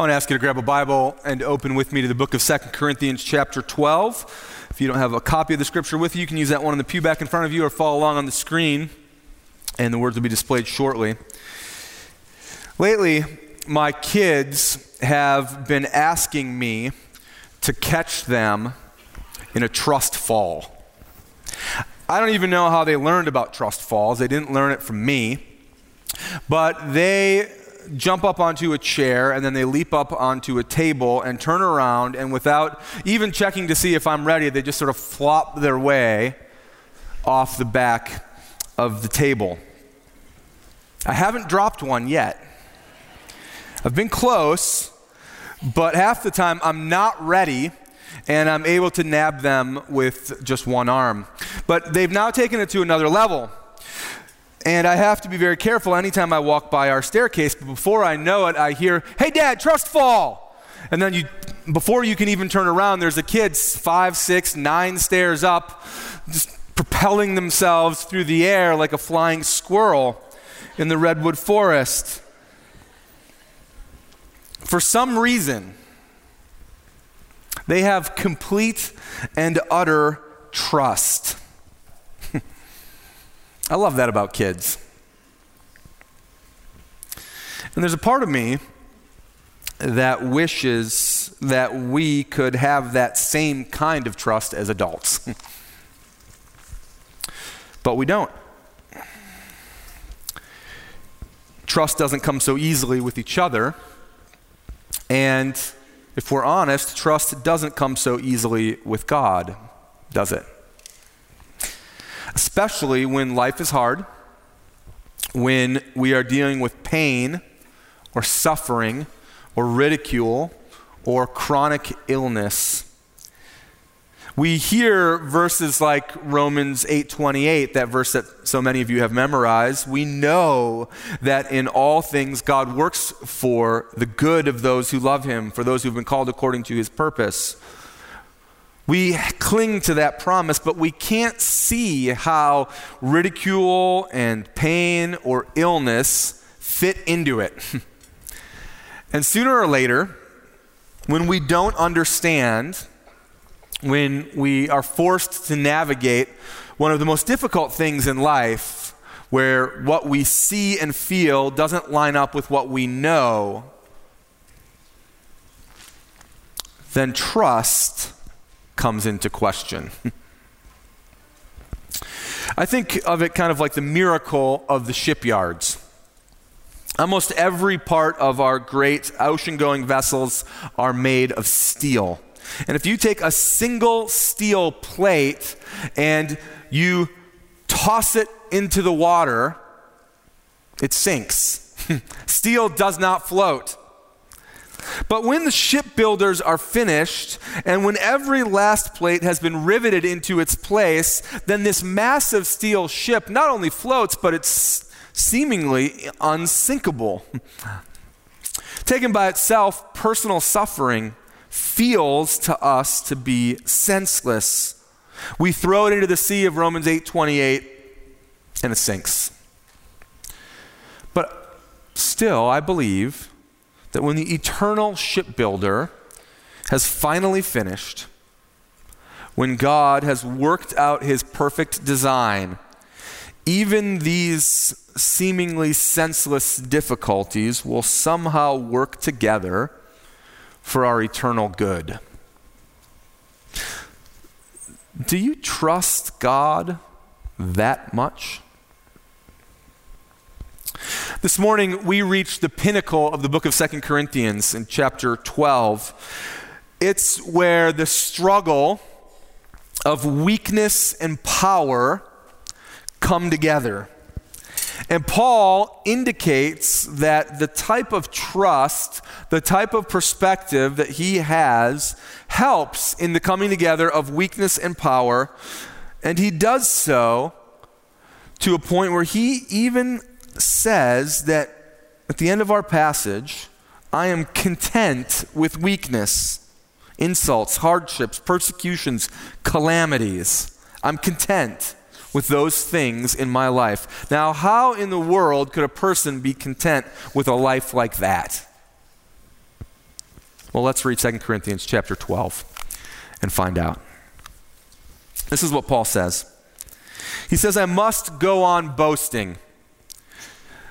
I want to ask you to grab a Bible and open with me to the book of 2 Corinthians, chapter 12. If you don't have a copy of the scripture with you, you can use that one in the pew back in front of you or follow along on the screen, and the words will be displayed shortly. Lately, my kids have been asking me to catch them in a trust fall. I don't even know how they learned about trust falls. They didn't learn it from me. But they jump up onto a chair and then they leap up onto a table and turn around and without even checking to see if I'm ready, they just sort of flop their way off the back of the table. I haven't dropped one yet. I've been close, but half the time I'm not ready and I'm able to nab them with just one arm. But they've now taken it to another level. And I have to be very careful anytime I walk by our staircase. But before I know it, I hear, hey, Dad, trust fall. And then you, before you can even turn around, there's a kid five, six, nine stairs up, just propelling themselves through the air like a flying squirrel in the redwood forest. For some reason, they have complete and utter trust. I love that about kids. And there's a part of me that wishes that we could have that same kind of trust as adults. but we don't. Trust doesn't come so easily with each other. And if we're honest, trust doesn't come so easily with God, does it? Especially when life is hard, when we are dealing with pain or suffering or ridicule or chronic illness. We hear verses like Romans 8:28, that verse that so many of you have memorized. We know that in all things God works for the good of those who love him, for those who've been called according to his purpose. We cling to that promise, but we can't see how ridicule and pain or illness fit into it. and sooner or later, when we don't understand, when we are forced to navigate one of the most difficult things in life, where what we see and feel doesn't line up with what we know, then trust comes into question. I think of it kind of like the miracle of the shipyards. Almost every part of our great ocean going vessels are made of steel. And if you take a single steel plate and you toss it into the water, it sinks. steel does not float. But when the shipbuilders are finished, and when every last plate has been riveted into its place, then this massive steel ship not only floats, but it's seemingly unsinkable. Taken by itself, personal suffering feels to us to be senseless. We throw it into the sea of Romans 8:28 and it sinks. But still, I believe that when the eternal shipbuilder has finally finished, when God has worked out his perfect design, even these seemingly senseless difficulties will somehow work together for our eternal good. Do you trust God that much? This morning, we reach the pinnacle of the book of Second Corinthians in chapter 12. It's where the struggle of weakness and power come together. And Paul indicates that the type of trust, the type of perspective that he has, helps in the coming together of weakness and power. And he does so to a point where he even says that at the end of our passage, I am content with weakness, insults, hardships, persecutions, calamities. I'm content with those things in my life. Now, how in the world could a person be content with a life like that? Well, let's read 2 Corinthians chapter 12 and find out. This is what Paul says. He says, I must go on boasting,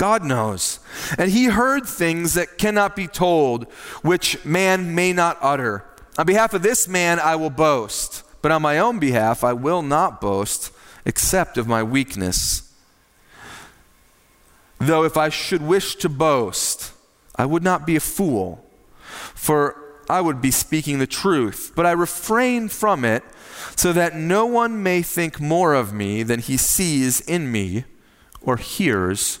God knows. And he heard things that cannot be told, which man may not utter. On behalf of this man, I will boast, but on my own behalf, I will not boast, except of my weakness. Though if I should wish to boast, I would not be a fool, for I would be speaking the truth, but I refrain from it so that no one may think more of me than he sees in me or hears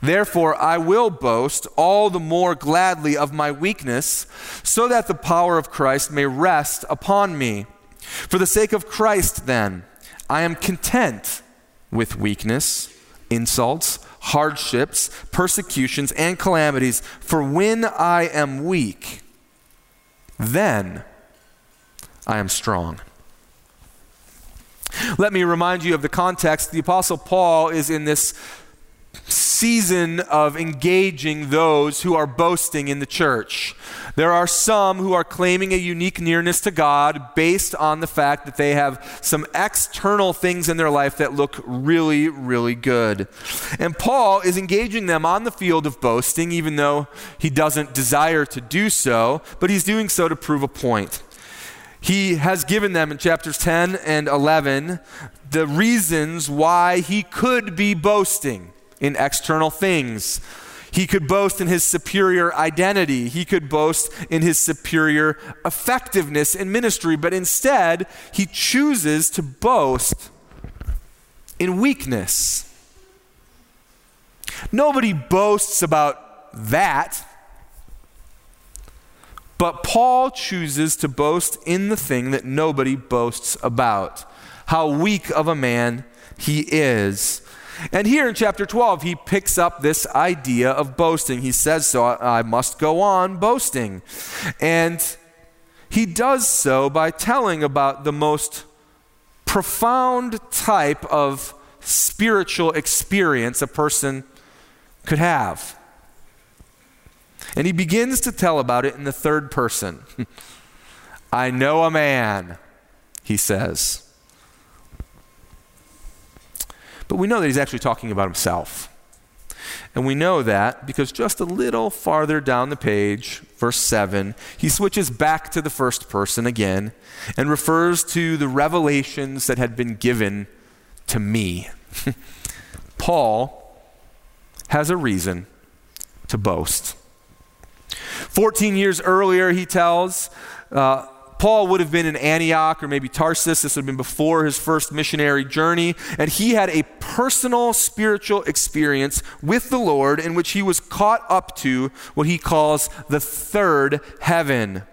Therefore, I will boast all the more gladly of my weakness, so that the power of Christ may rest upon me. For the sake of Christ, then, I am content with weakness, insults, hardships, persecutions, and calamities. For when I am weak, then I am strong. Let me remind you of the context. The Apostle Paul is in this season of engaging those who are boasting in the church. There are some who are claiming a unique nearness to God based on the fact that they have some external things in their life that look really, really good. And Paul is engaging them on the field of boasting, even though he doesn't desire to do so, but he's doing so to prove a point. He has given them in chapters 10 and 11 the reasons why he could be boasting in external things. He could boast in his superior identity. He could boast in his superior effectiveness in ministry. But instead, he chooses to boast in weakness. Nobody boasts about that. But Paul chooses to boast in the thing that nobody boasts about how weak of a man he is. And here in chapter 12, he picks up this idea of boasting. He says, So I must go on boasting. And he does so by telling about the most profound type of spiritual experience a person could have. And he begins to tell about it in the third person. I know a man, he says. But we know that he's actually talking about himself. And we know that because just a little farther down the page, verse 7, he switches back to the first person again and refers to the revelations that had been given to me. Paul has a reason to boast. 14 years earlier, he tells, uh, Paul would have been in Antioch or maybe Tarsus. This would have been before his first missionary journey. And he had a personal spiritual experience with the Lord in which he was caught up to what he calls the third heaven.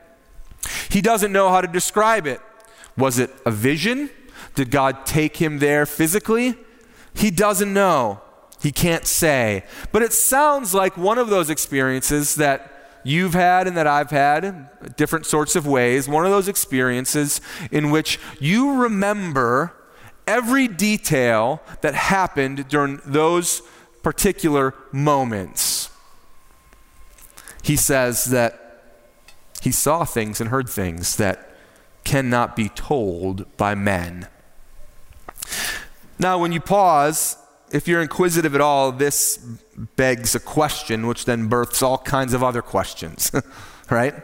He doesn't know how to describe it. Was it a vision? Did God take him there physically? He doesn't know. He can't say. But it sounds like one of those experiences that you've had and that I've had, different sorts of ways, one of those experiences in which you remember every detail that happened during those particular moments. He says that he saw things and heard things that cannot be told by men. Now, when you pause if you're inquisitive at all, this begs a question, which then births all kinds of other questions, right?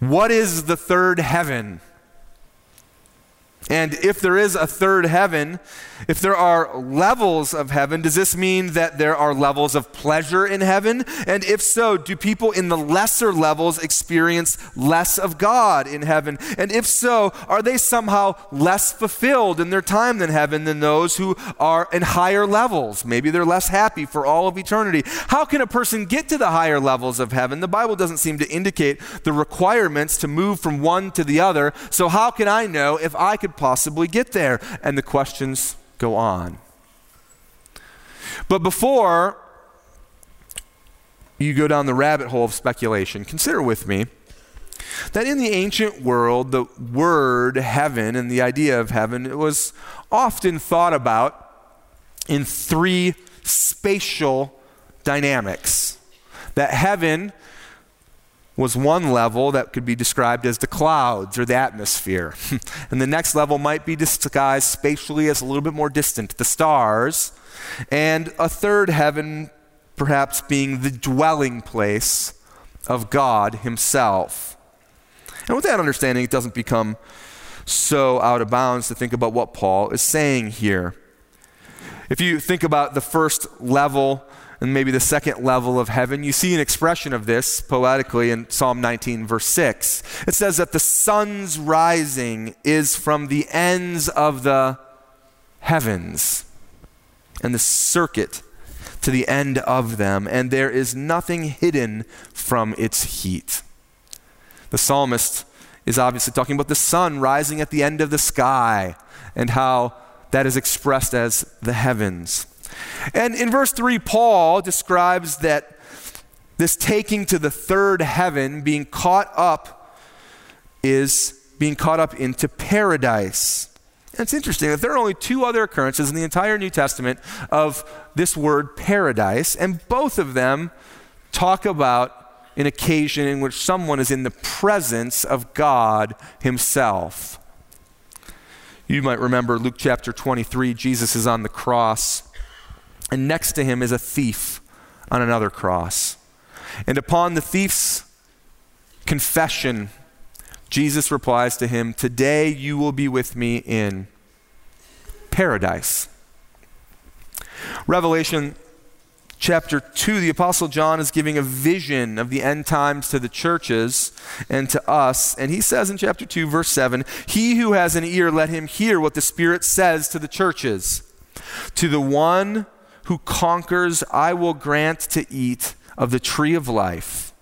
What is the third heaven? And if there is a third heaven, if there are levels of heaven, does this mean that there are levels of pleasure in heaven? And if so, do people in the lesser levels experience less of God in heaven? And if so, are they somehow less fulfilled in their time in heaven than those who are in higher levels? Maybe they're less happy for all of eternity. How can a person get to the higher levels of heaven? The Bible doesn't seem to indicate the requirements to move from one to the other. So, how can I know if I could possibly get there? And the questions go on. But before you go down the rabbit hole of speculation, consider with me that in the ancient world, the word heaven and the idea of heaven was often thought about in three spatial dynamics. That heaven was one level that could be described as the clouds or the atmosphere. and the next level might be disguised spatially as a little bit more distant, the stars. And a third heaven, perhaps being the dwelling place of God Himself. And with that understanding, it doesn't become so out of bounds to think about what Paul is saying here. If you think about the first level and maybe the second level of heaven. You see an expression of this poetically in Psalm 19, verse 6. It says that the sun's rising is from the ends of the heavens and the circuit to the end of them, and there is nothing hidden from its heat. The psalmist is obviously talking about the sun rising at the end of the sky and how that is expressed as the heavens. And in verse 3, Paul describes that this taking to the third heaven, being caught up, is being caught up into paradise. And it's interesting that there are only two other occurrences in the entire New Testament of this word paradise, and both of them talk about an occasion in which someone is in the presence of God Himself. You might remember Luke chapter 23, Jesus is on the cross and next to him is a thief on another cross. And upon the thief's confession, Jesus replies to him, Today you will be with me in paradise. Revelation chapter 2, the Apostle John is giving a vision of the end times to the churches and to us. And he says in chapter 2, verse 7 He who has an ear, let him hear what the Spirit says to the churches. To the one who conquers, I will grant to eat of the tree of life,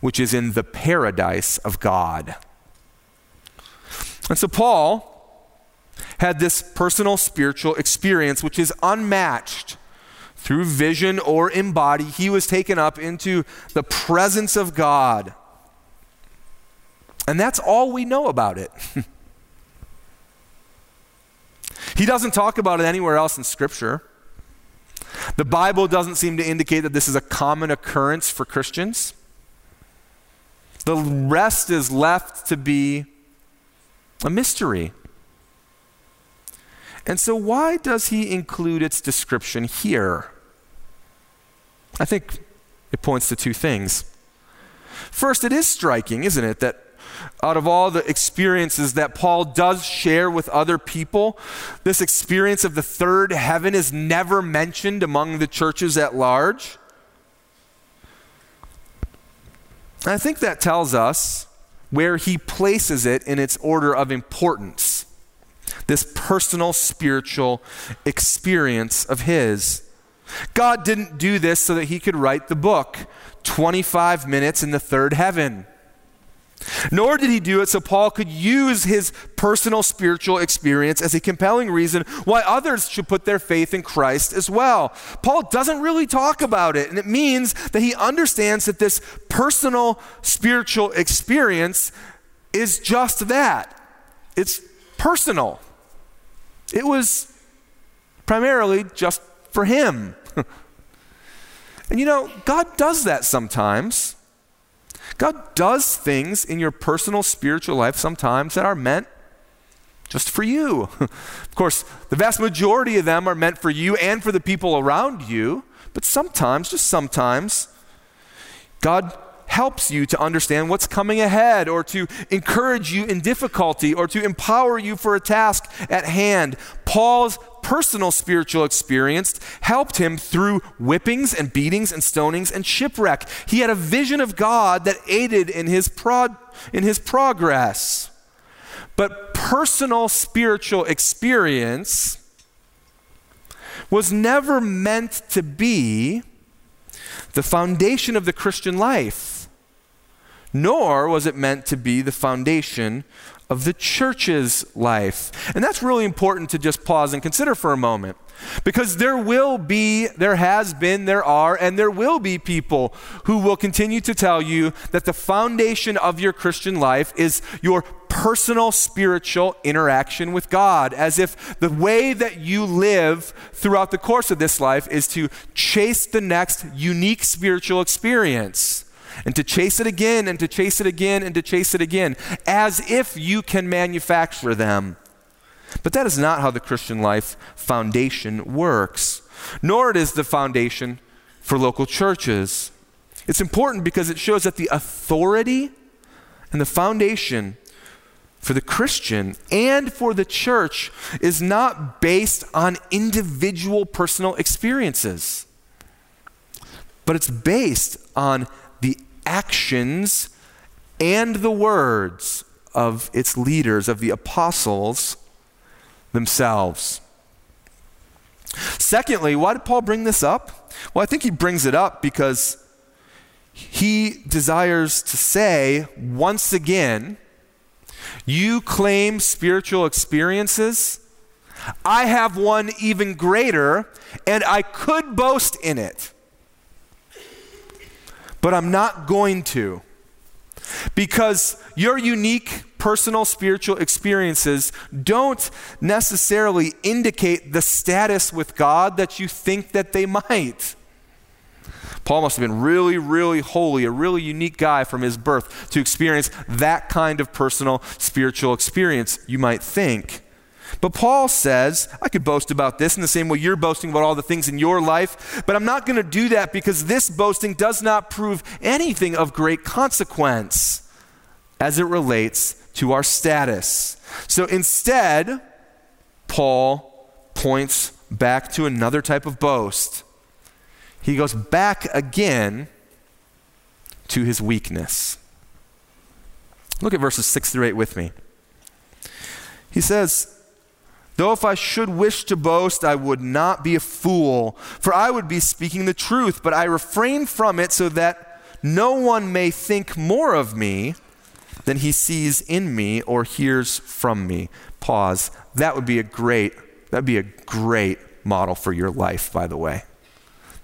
which is in the paradise of God. And so Paul had this personal spiritual experience, which is unmatched through vision or in body. He was taken up into the presence of God. And that's all we know about it. he doesn't talk about it anywhere else in Scripture. The Bible doesn't seem to indicate that this is a common occurrence for Christians. The rest is left to be a mystery. And so, why does he include its description here? I think it points to two things. First, it is striking, isn't it, that out of all the experiences that Paul does share with other people, this experience of the third heaven is never mentioned among the churches at large. I think that tells us where he places it in its order of importance. This personal spiritual experience of his. God didn't do this so that he could write the book 25 minutes in the third heaven. Nor did he do it so Paul could use his personal spiritual experience as a compelling reason why others should put their faith in Christ as well. Paul doesn't really talk about it, and it means that he understands that this personal spiritual experience is just that it's personal. It was primarily just for him. and you know, God does that sometimes. God does things in your personal spiritual life sometimes that are meant just for you. of course, the vast majority of them are meant for you and for the people around you, but sometimes, just sometimes, God helps you to understand what's coming ahead or to encourage you in difficulty or to empower you for a task at hand. Paul's personal spiritual experience helped him through whippings and beatings and stonings and shipwreck. He had a vision of God that aided in his, prog- in his progress. But personal spiritual experience was never meant to be the foundation of the Christian life, nor was it meant to be the foundation of the church's life. And that's really important to just pause and consider for a moment. Because there will be, there has been, there are, and there will be people who will continue to tell you that the foundation of your Christian life is your personal spiritual interaction with God, as if the way that you live throughout the course of this life is to chase the next unique spiritual experience and to chase it again and to chase it again and to chase it again, as if you can manufacture them. But that is not how the Christian life foundation works, nor it is the foundation for local churches. It's important because it shows that the authority and the foundation for the Christian and for the church is not based on individual personal experiences, but it's based on actions and the words of its leaders, of the apostles themselves. Secondly, why did Paul bring this up? Well, I think he brings it up because he desires to say once again, you claim spiritual experiences. I have one even greater, and I could boast in it but I'm not going to. Because your unique personal spiritual experiences don't necessarily indicate the status with God that you think that they might. Paul must have been really, really holy, a really unique guy from his birth to experience that kind of personal spiritual experience, you might think. But Paul says, I could boast about this in the same way you're boasting about all the things in your life, but I'm not going to do that because this boasting does not prove anything of great consequence as it relates to our status. So instead, Paul points back to another type of boast. He goes back again to his weakness. Look at verses 6 through 8 with me. He says, Though if I should wish to boast, I would not be a fool, for I would be speaking the truth, but I refrain from it so that no one may think more of me than he sees in me or hears from me. Pause. That would be a great, that'd be a great model for your life, by the way.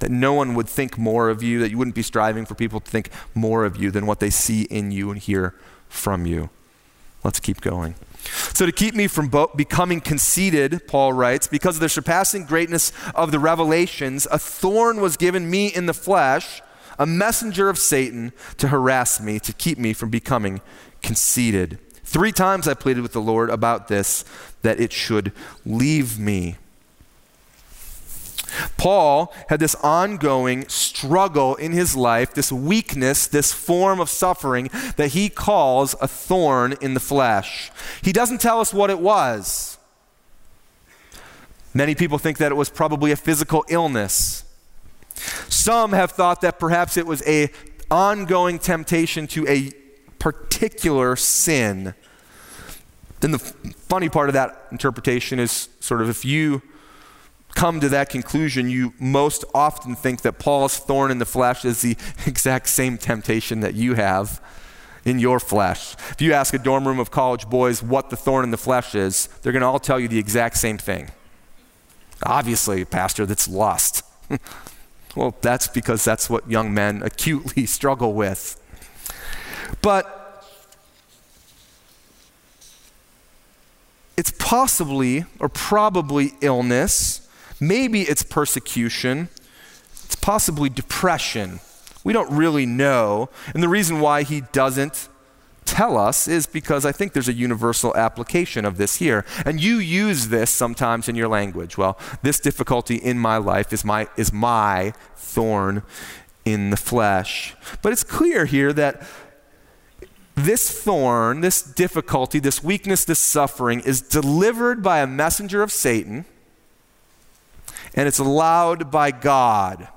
That no one would think more of you, that you wouldn't be striving for people to think more of you than what they see in you and hear from you. Let's keep going. So, to keep me from bo- becoming conceited, Paul writes, because of the surpassing greatness of the revelations, a thorn was given me in the flesh, a messenger of Satan to harass me, to keep me from becoming conceited. Three times I pleaded with the Lord about this, that it should leave me. Paul had this ongoing struggle in his life, this weakness, this form of suffering that he calls a thorn in the flesh. He doesn't tell us what it was. Many people think that it was probably a physical illness. Some have thought that perhaps it was a ongoing temptation to a particular sin. Then the funny part of that interpretation is sort of if you come to that conclusion, you most often think that Paul's thorn in the flesh is the exact same temptation that you have in your flesh. If you ask a dorm room of college boys what the thorn in the flesh is, they're going to all tell you the exact same thing. Obviously, Pastor, that's lust. well, that's because that's what young men acutely struggle with. But it's possibly or probably illness Maybe it's persecution, it's possibly depression. We don't really know. And the reason why he doesn't tell us is because I think there's a universal application of this here. And you use this sometimes in your language. Well, this difficulty in my life is my, is my thorn in the flesh. But it's clear here that this thorn, this difficulty, this weakness, this suffering is delivered by a messenger of Satan and it's allowed by God.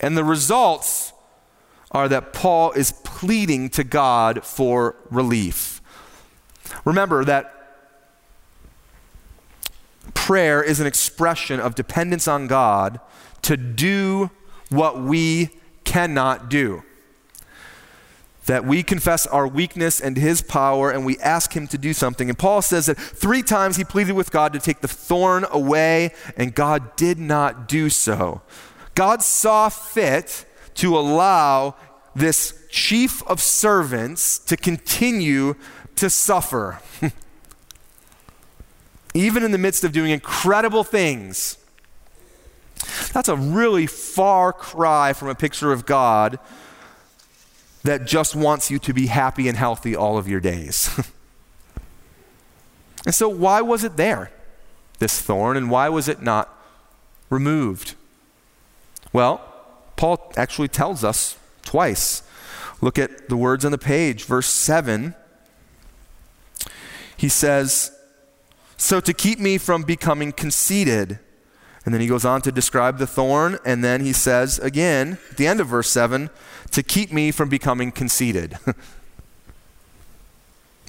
And the results are that Paul is pleading to God for relief. Remember that prayer is an expression of dependence on God to do what we cannot do. That we confess our weakness and his power and we ask him to do something. And Paul says that three times he pleaded with God to take the thorn away, and God did not do so. God saw fit to allow this chief of servants to continue to suffer. Even in the midst of doing incredible things. That's a really far cry from a picture of God that just wants you to be happy and healthy all of your days. and so, why was it there, this thorn, and why was it not removed? Well, Paul actually tells us twice. Look at the words on the page, verse 7. He says, So to keep me from becoming conceited. And then he goes on to describe the thorn, and then he says again, at the end of verse 7, to keep me from becoming conceited.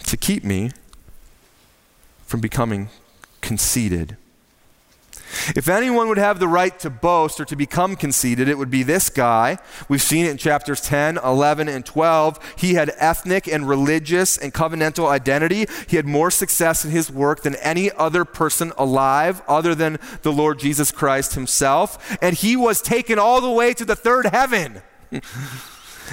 to keep me from becoming conceited. If anyone would have the right to boast or to become conceited, it would be this guy. We've seen it in chapters 10, 11, and 12. He had ethnic and religious and covenantal identity. He had more success in his work than any other person alive, other than the Lord Jesus Christ himself. And he was taken all the way to the third heaven.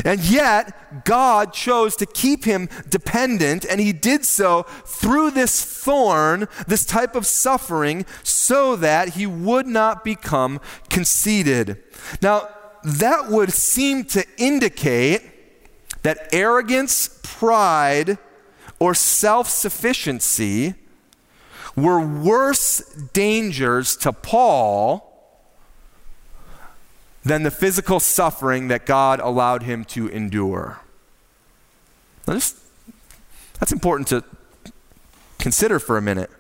And yet, God chose to keep him dependent, and he did so through this thorn, this type of suffering, so that he would not become conceited. Now, that would seem to indicate that arrogance, pride, or self sufficiency were worse dangers to Paul than the physical suffering that God allowed him to endure. Now, just, that's important to consider for a minute.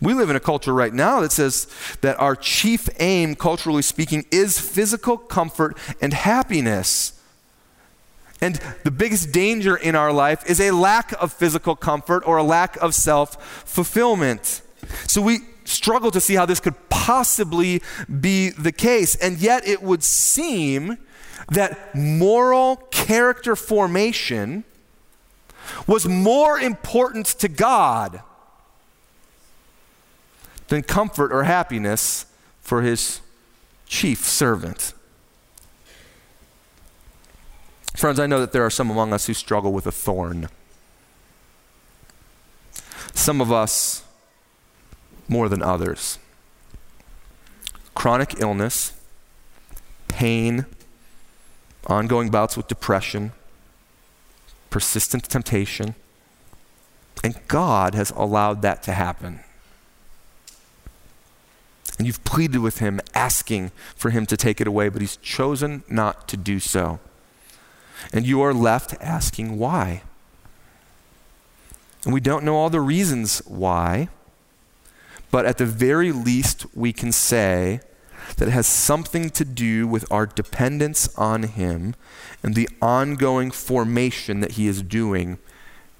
We live in a culture right now that says that our chief aim, culturally speaking, is physical comfort and happiness. And the biggest danger in our life is a lack of physical comfort or a lack of self fulfillment. So we struggle to see how this could possibly be the case. And yet, it would seem that moral character formation was more important to God than comfort or happiness for his chief servant. Friends, I know that there are some among us who struggle with a thorn. Some of us more than others. Chronic illness, pain, ongoing bouts with depression, persistent temptation, and God has allowed that to happen. And you've pleaded with Him, asking for Him to take it away, but He's chosen not to do so. And you are left asking why. And we don't know all the reasons why. But at the very least, we can say that it has something to do with our dependence on Him and the ongoing formation that He is doing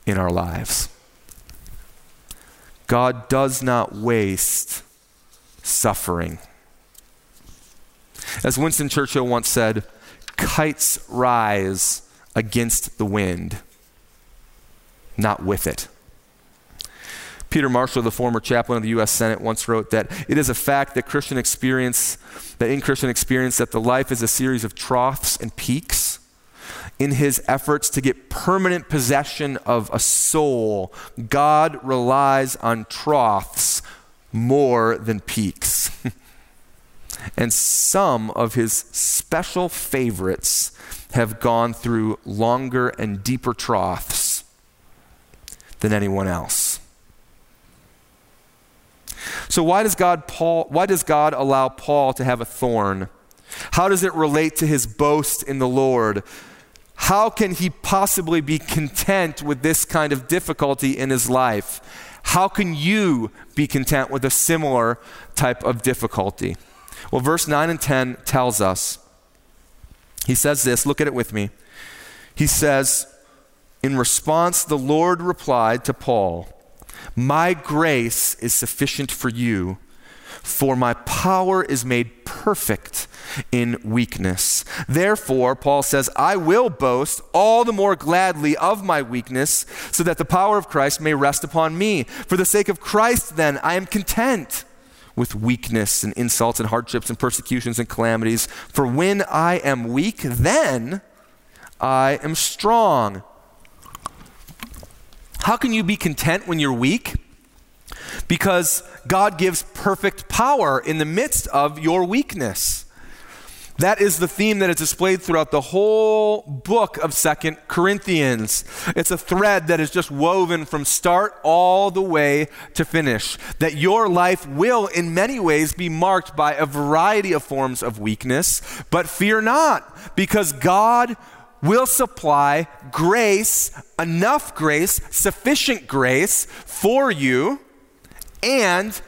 in our lives. God does not waste suffering. As Winston Churchill once said, kites rise against the wind, not with it. Peter Marshall, the former chaplain of the U.S. Senate, once wrote that it is a fact that Christian experience, that in Christian experience, that the life is a series of troughs and peaks. In his efforts to get permanent possession of a soul, God relies on troughs more than peaks. and some of his special favorites have gone through longer and deeper troughs than anyone else. So why does God Paul why does God allow Paul to have a thorn? How does it relate to his boast in the Lord? How can he possibly be content with this kind of difficulty in his life? How can you be content with a similar type of difficulty? Well, verse 9 and 10 tells us. He says this, look at it with me. He says, in response, the Lord replied to Paul, My grace is sufficient for you, for my power is made perfect in weakness. Therefore, Paul says, I will boast all the more gladly of my weakness, so that the power of Christ may rest upon me. For the sake of Christ, then, I am content with weakness and insults and hardships and persecutions and calamities. For when I am weak, then I am strong. How can you be content when you're weak? Because God gives perfect power in the midst of your weakness. That is the theme that is displayed throughout the whole book of Second Corinthians. It's a thread that is just woven from start all the way to finish. That your life will, in many ways, be marked by a variety of forms of weakness, but fear not, because God will supply grace, enough grace, sufficient grace for you, and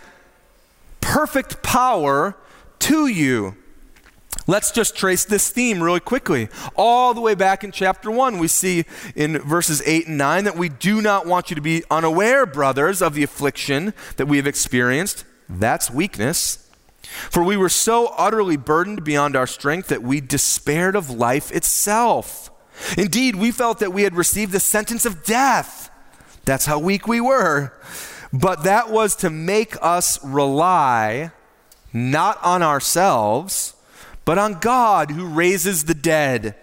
perfect power to you. Let's just trace this theme really quickly. All the way back in chapter 1, we see in verses 8 and 9 that we do not want you to be unaware, brothers, of the affliction that we have experienced. That's weakness. For we were so utterly burdened beyond our strength that we despaired of life itself. Indeed, we felt that we had received the sentence of death. That's how weak we were. But that was to make us rely not on ourselves, but on God who raises the dead.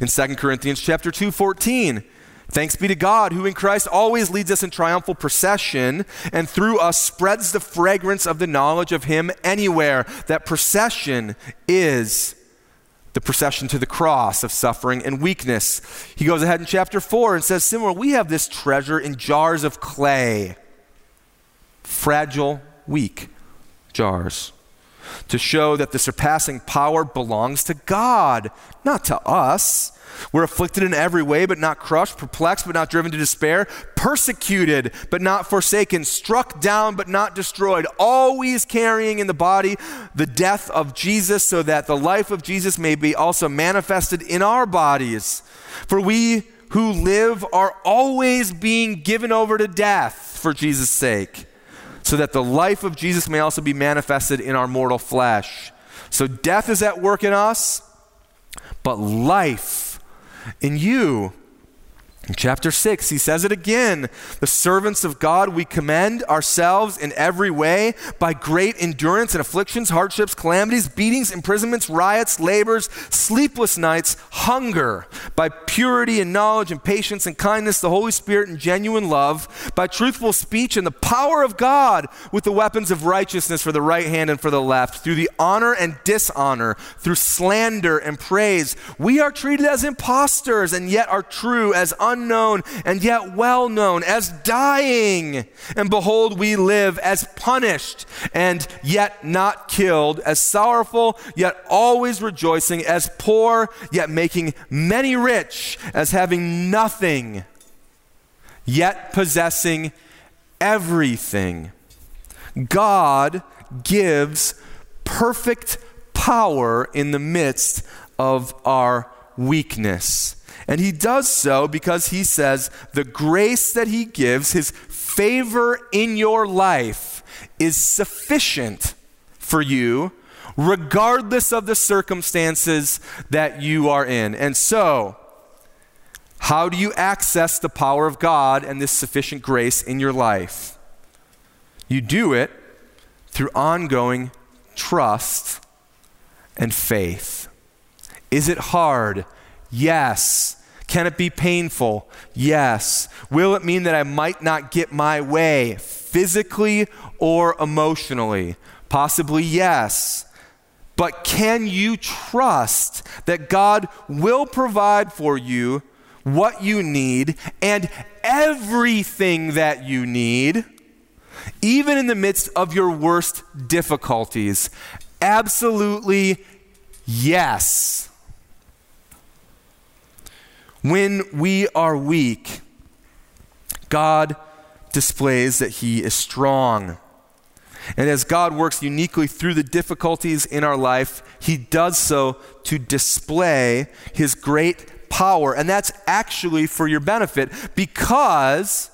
In 2 Corinthians chapter 2, 14, Thanks be to God, who in Christ always leads us in triumphal procession and through us spreads the fragrance of the knowledge of Him anywhere. That procession is the procession to the cross of suffering and weakness. He goes ahead in chapter 4 and says, Similar, we have this treasure in jars of clay, fragile, weak jars, to show that the surpassing power belongs to God, not to us. We're afflicted in every way, but not crushed, perplexed, but not driven to despair, persecuted, but not forsaken, struck down, but not destroyed, always carrying in the body the death of Jesus, so that the life of Jesus may be also manifested in our bodies. For we who live are always being given over to death for Jesus' sake, so that the life of Jesus may also be manifested in our mortal flesh. So death is at work in us, but life in you. In chapter 6, he says it again. The servants of God, we commend ourselves in every way by great endurance and afflictions, hardships, calamities, beatings, imprisonments, riots, labors, sleepless nights, hunger, by purity and knowledge and patience and kindness, the Holy Spirit and genuine love, by truthful speech and the power of God with the weapons of righteousness for the right hand and for the left, through the honor and dishonor, through slander and praise. We are treated as impostors and yet are true as unknown and yet well known, as dying, and behold, we live, as punished and yet not killed, as sorrowful yet always rejoicing, as poor yet making many rich, as having nothing yet possessing everything. God gives perfect power in the midst of our weakness. And he does so because he says the grace that he gives, his favor in your life, is sufficient for you, regardless of the circumstances that you are in. And so, how do you access the power of God and this sufficient grace in your life? You do it through ongoing trust and faith. Is it hard? Yes. Can it be painful? Yes. Will it mean that I might not get my way physically or emotionally? Possibly yes. But can you trust that God will provide for you what you need and everything that you need, even in the midst of your worst difficulties? Absolutely yes. When we are weak, God displays that He is strong. And as God works uniquely through the difficulties in our life, He does so to display His great power. And that's actually for your benefit because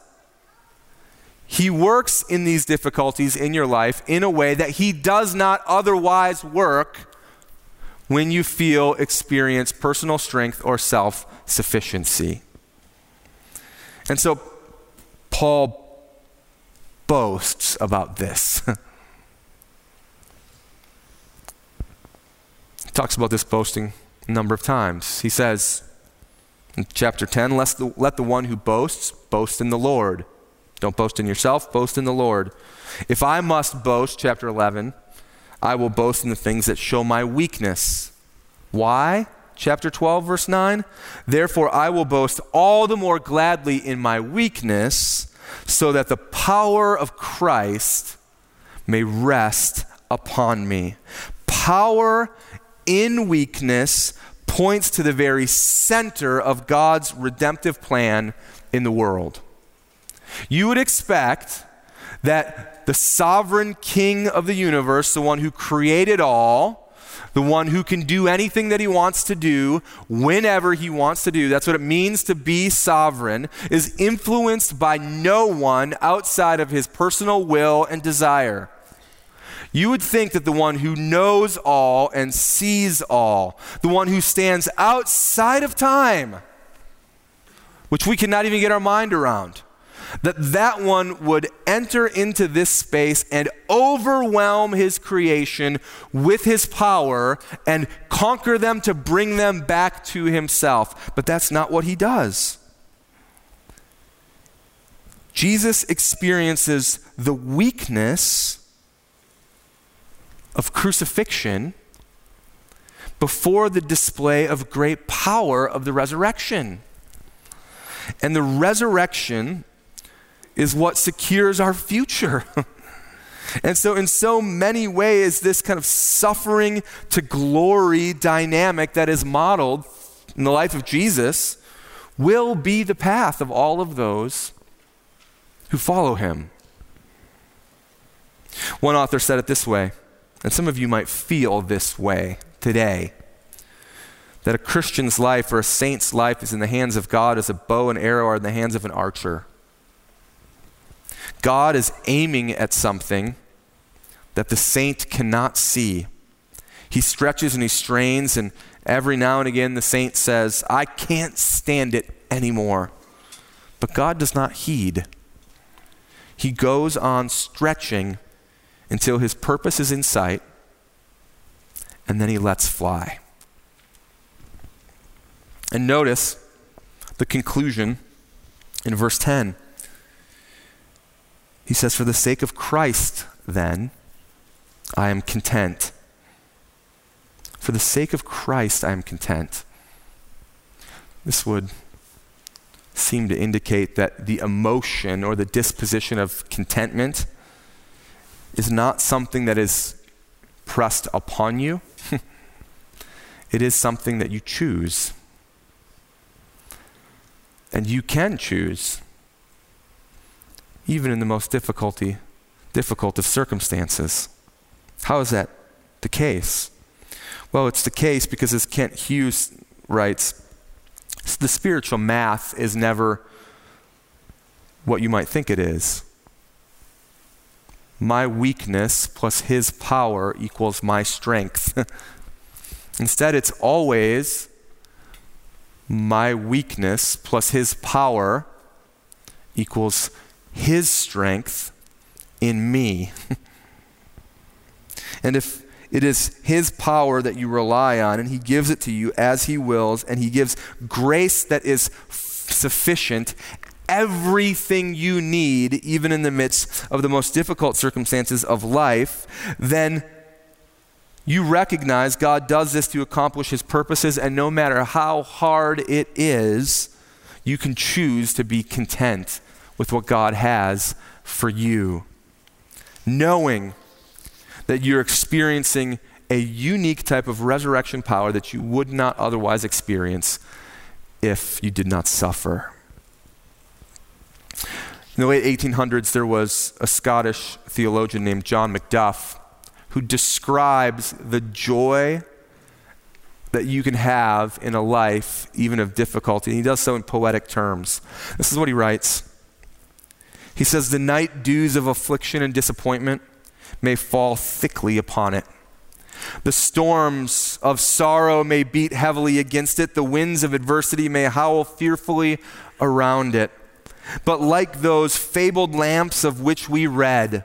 He works in these difficulties in your life in a way that He does not otherwise work when you feel, experience personal strength or self sufficiency. And so Paul boasts about this. he talks about this boasting a number of times. He says in chapter 10, let the, let the one who boasts boast in the Lord. Don't boast in yourself, boast in the Lord. If I must boast, chapter 11, I will boast in the things that show my weakness. Why? Chapter 12, verse 9. Therefore, I will boast all the more gladly in my weakness, so that the power of Christ may rest upon me. Power in weakness points to the very center of God's redemptive plan in the world. You would expect that the sovereign king of the universe, the one who created all, the one who can do anything that he wants to do whenever he wants to do. That's what it means to be sovereign, is influenced by no one outside of his personal will and desire. You would think that the one who knows all and sees all, the one who stands outside of time, which we cannot even get our mind around, that that one would enter into this space and overwhelm his creation with his power and conquer them to bring them back to himself. But that's not what he does. Jesus experiences the weakness of crucifixion before the display of great power of the resurrection. And the resurrection is what secures our future. and so, in so many ways, this kind of suffering to glory dynamic that is modeled in the life of Jesus will be the path of all of those who follow him. One author said it this way, and some of you might feel this way today that a Christian's life or a saint's life is in the hands of God as a bow and arrow are in the hands of an archer. God is aiming at something that the saint cannot see. He stretches and he strains, and every now and again the saint says, I can't stand it anymore. But God does not heed. He goes on stretching until his purpose is in sight, and then he lets fly. And notice the conclusion in verse 10. He says, For the sake of Christ, then, I am content. For the sake of Christ, I am content. This would seem to indicate that the emotion or the disposition of contentment is not something that is pressed upon you, it is something that you choose. And you can choose even in the most difficulty, difficult of circumstances. How is that the case? Well, it's the case because, as Kent Hughes writes, the spiritual math is never what you might think it is. My weakness plus his power equals my strength. Instead, it's always my weakness plus his power equals his strength in me. and if it is His power that you rely on, and He gives it to you as He wills, and He gives grace that is f- sufficient, everything you need, even in the midst of the most difficult circumstances of life, then you recognize God does this to accomplish His purposes, and no matter how hard it is, you can choose to be content with what God has for you. Knowing that you're experiencing a unique type of resurrection power that you would not otherwise experience if you did not suffer. In the late 1800s, there was a Scottish theologian named John Macduff who describes the joy that you can have in a life, even of difficulty. And he does so in poetic terms. This is what he writes He says, The night dews of affliction and disappointment may fall thickly upon it. The storms of sorrow may beat heavily against it. The winds of adversity may howl fearfully around it. But like those fabled lamps of which we read,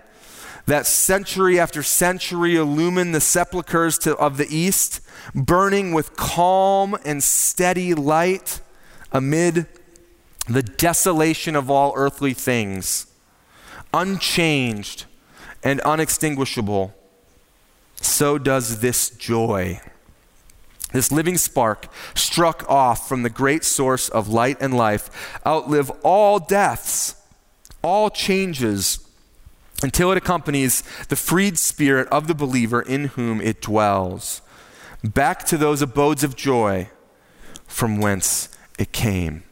that century after century illumine the sepulchres to, of the east, burning with calm and steady light amid the desolation of all earthly things, unchanged and unextinguishable, so does this joy. This living spark, struck off from the great source of light and life, outlive all deaths, all changes, until it accompanies the freed spirit of the believer in whom it dwells, back to those abodes of joy from whence it came.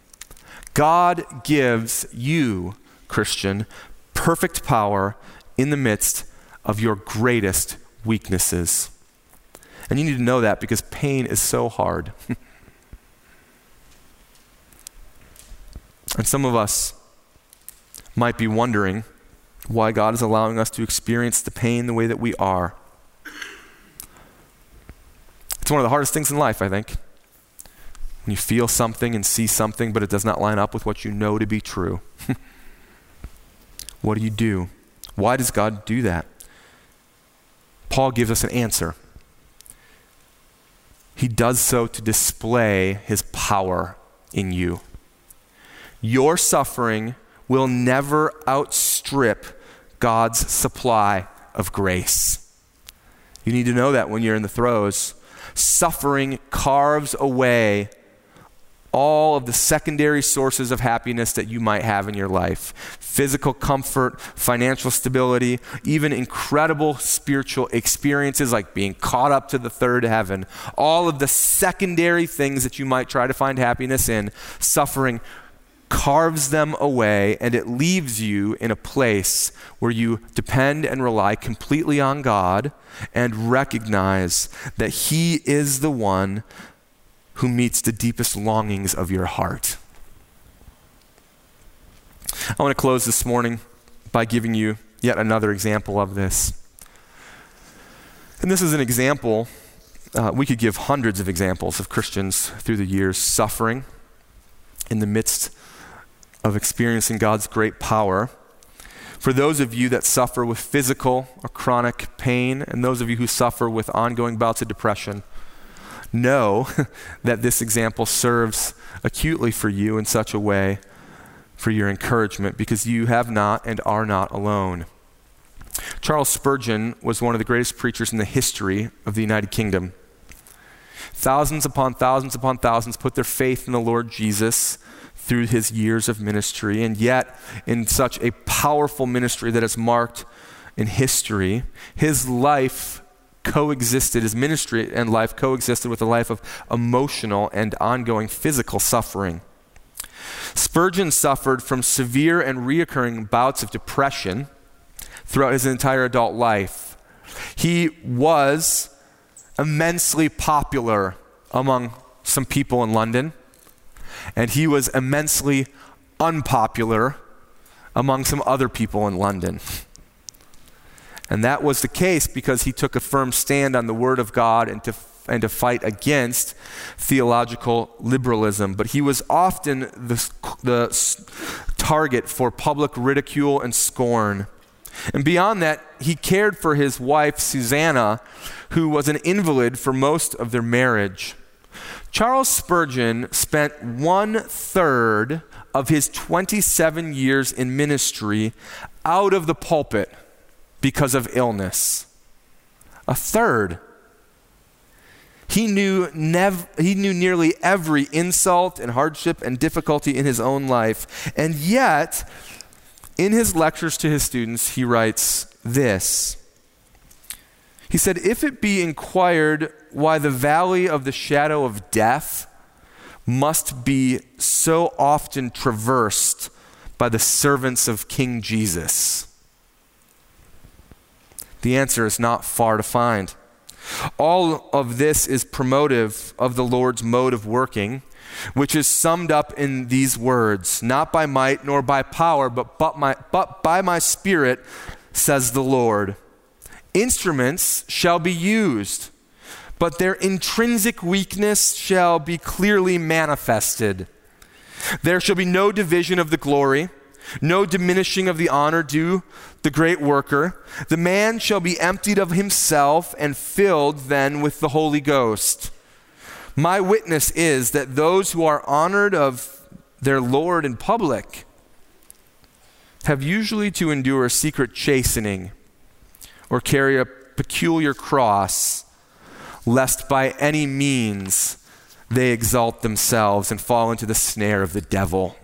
God gives you, Christian, perfect power in the midst of your greatest weaknesses. And you need to know that because pain is so hard. and some of us might be wondering why God is allowing us to experience the pain the way that we are. It's one of the hardest things in life, I think. When you feel something and see something, but it does not line up with what you know to be true. what do you do? Why does God do that? Paul gives us an answer. He does so to display his power in you. Your suffering will never outstrip God's supply of grace. You need to know that when you're in the throes. Suffering carves away all of the secondary sources of happiness that you might have in your life physical comfort, financial stability, even incredible spiritual experiences like being caught up to the third heaven. All of the secondary things that you might try to find happiness in, suffering carves them away and it leaves you in a place where you depend and rely completely on God and recognize that He is the one who meets the deepest longings of your heart. I want to close this morning by giving you yet another example of this. And this is an example, uh, we could give hundreds of examples of Christians through the years suffering in the midst of experiencing God's great power. For those of you that suffer with physical or chronic pain, and those of you who suffer with ongoing bouts of depression, know that this example serves acutely for you in such a way for your encouragement because you have not and are not alone. Charles Spurgeon was one of the greatest preachers in the history of the United Kingdom. Thousands upon thousands upon thousands put their faith in the Lord Jesus through his years of ministry, and yet, in such a powerful ministry that is marked in history, his life coexisted, his ministry and life coexisted with a life of emotional and ongoing physical suffering. Spurgeon suffered from severe and reoccurring bouts of depression throughout his entire adult life. He was immensely popular among some people in London, and he was immensely unpopular among some other people in London. And that was the case because he took a firm stand on the Word of God and to, and to fight against theological liberalism. But he was often the, the target for public ridicule and scorn. And beyond that, he cared for his wife, Susanna, who was an invalid for most of their marriage. Charles Spurgeon spent one third of his 27 years in ministry out of the pulpit because of illness. A third. He knew, nev- he knew nearly every insult and hardship and difficulty in his own life. And yet, in his lectures to his students, he writes this. He said, If it be inquired why the valley of the shadow of death must be so often traversed by the servants of King Jesus, the answer is not far to find. All of this is promotive of the Lord's mode of working, which is summed up in these words Not by might nor by power, but, but, my, but by my Spirit, says the Lord. Instruments shall be used, but their intrinsic weakness shall be clearly manifested. There shall be no division of the glory no diminishing of the honor due the great worker. The man shall be emptied of himself and filled then with the Holy Ghost. My witness is that those who are honored of their Lord in public have usually to endure secret chastening or carry a peculiar cross, lest by any means they exalt themselves and fall into the snare of the devil.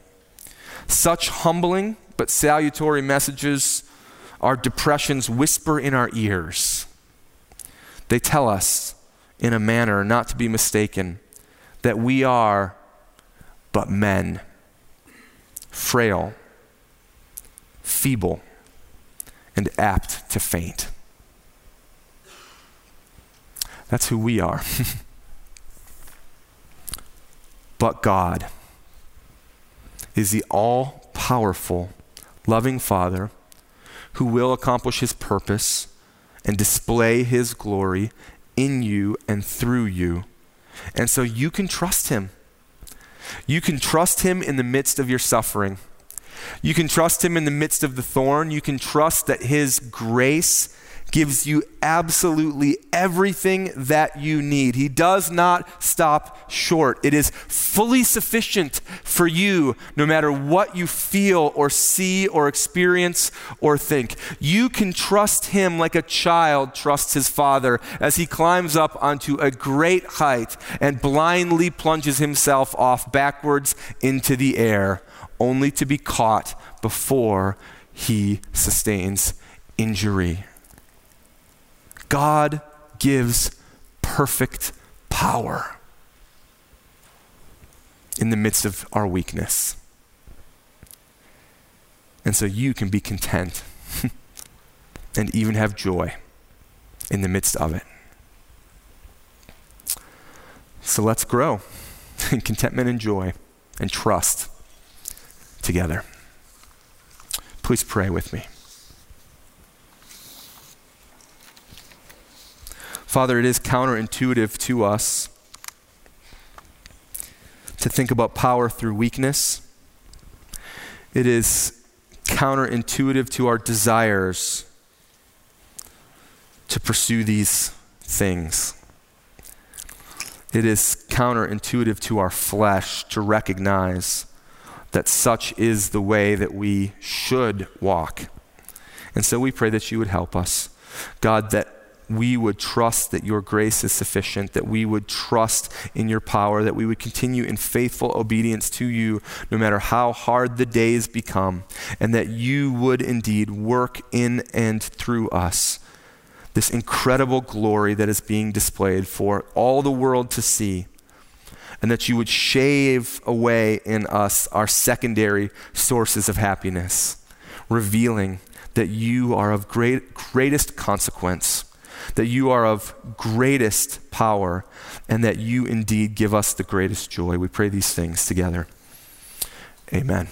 Such humbling but salutary messages are depression's whisper in our ears. They tell us, in a manner not to be mistaken, that we are but men, frail, feeble, and apt to faint. That's who we are. but God is the all powerful, loving Father who will accomplish his purpose and display his glory in you and through you. And so you can trust him. You can trust him in the midst of your suffering. You can trust him in the midst of the thorn. You can trust that his grace gives you absolutely everything that you need. He does not stop short. It is fully sufficient for you, no matter what you feel or see or experience or think. You can trust Him like a child trusts his father as he climbs up onto a great height and blindly plunges himself off backwards into the air, only to be caught before he sustains injury. God gives perfect power in the midst of our weakness. And so you can be content and even have joy in the midst of it. So let's grow in contentment and joy and trust together. Please pray with me. Father, it is counterintuitive to us to think about power through weakness. It is counterintuitive to our desires to pursue these things. It is counterintuitive to our flesh to recognize that such is the way that we should walk. And so we pray that you would help us. God, that we would trust that your grace is sufficient, that we would trust in your power, that we would continue in faithful obedience to you no matter how hard the days become, and that you would indeed work in and through us this incredible glory that is being displayed for all the world to see. And that you would shave away in us our secondary sources of happiness, revealing that you are of great, greatest consequence that you are of greatest power, and that you indeed give us the greatest joy. We pray these things together. Amen.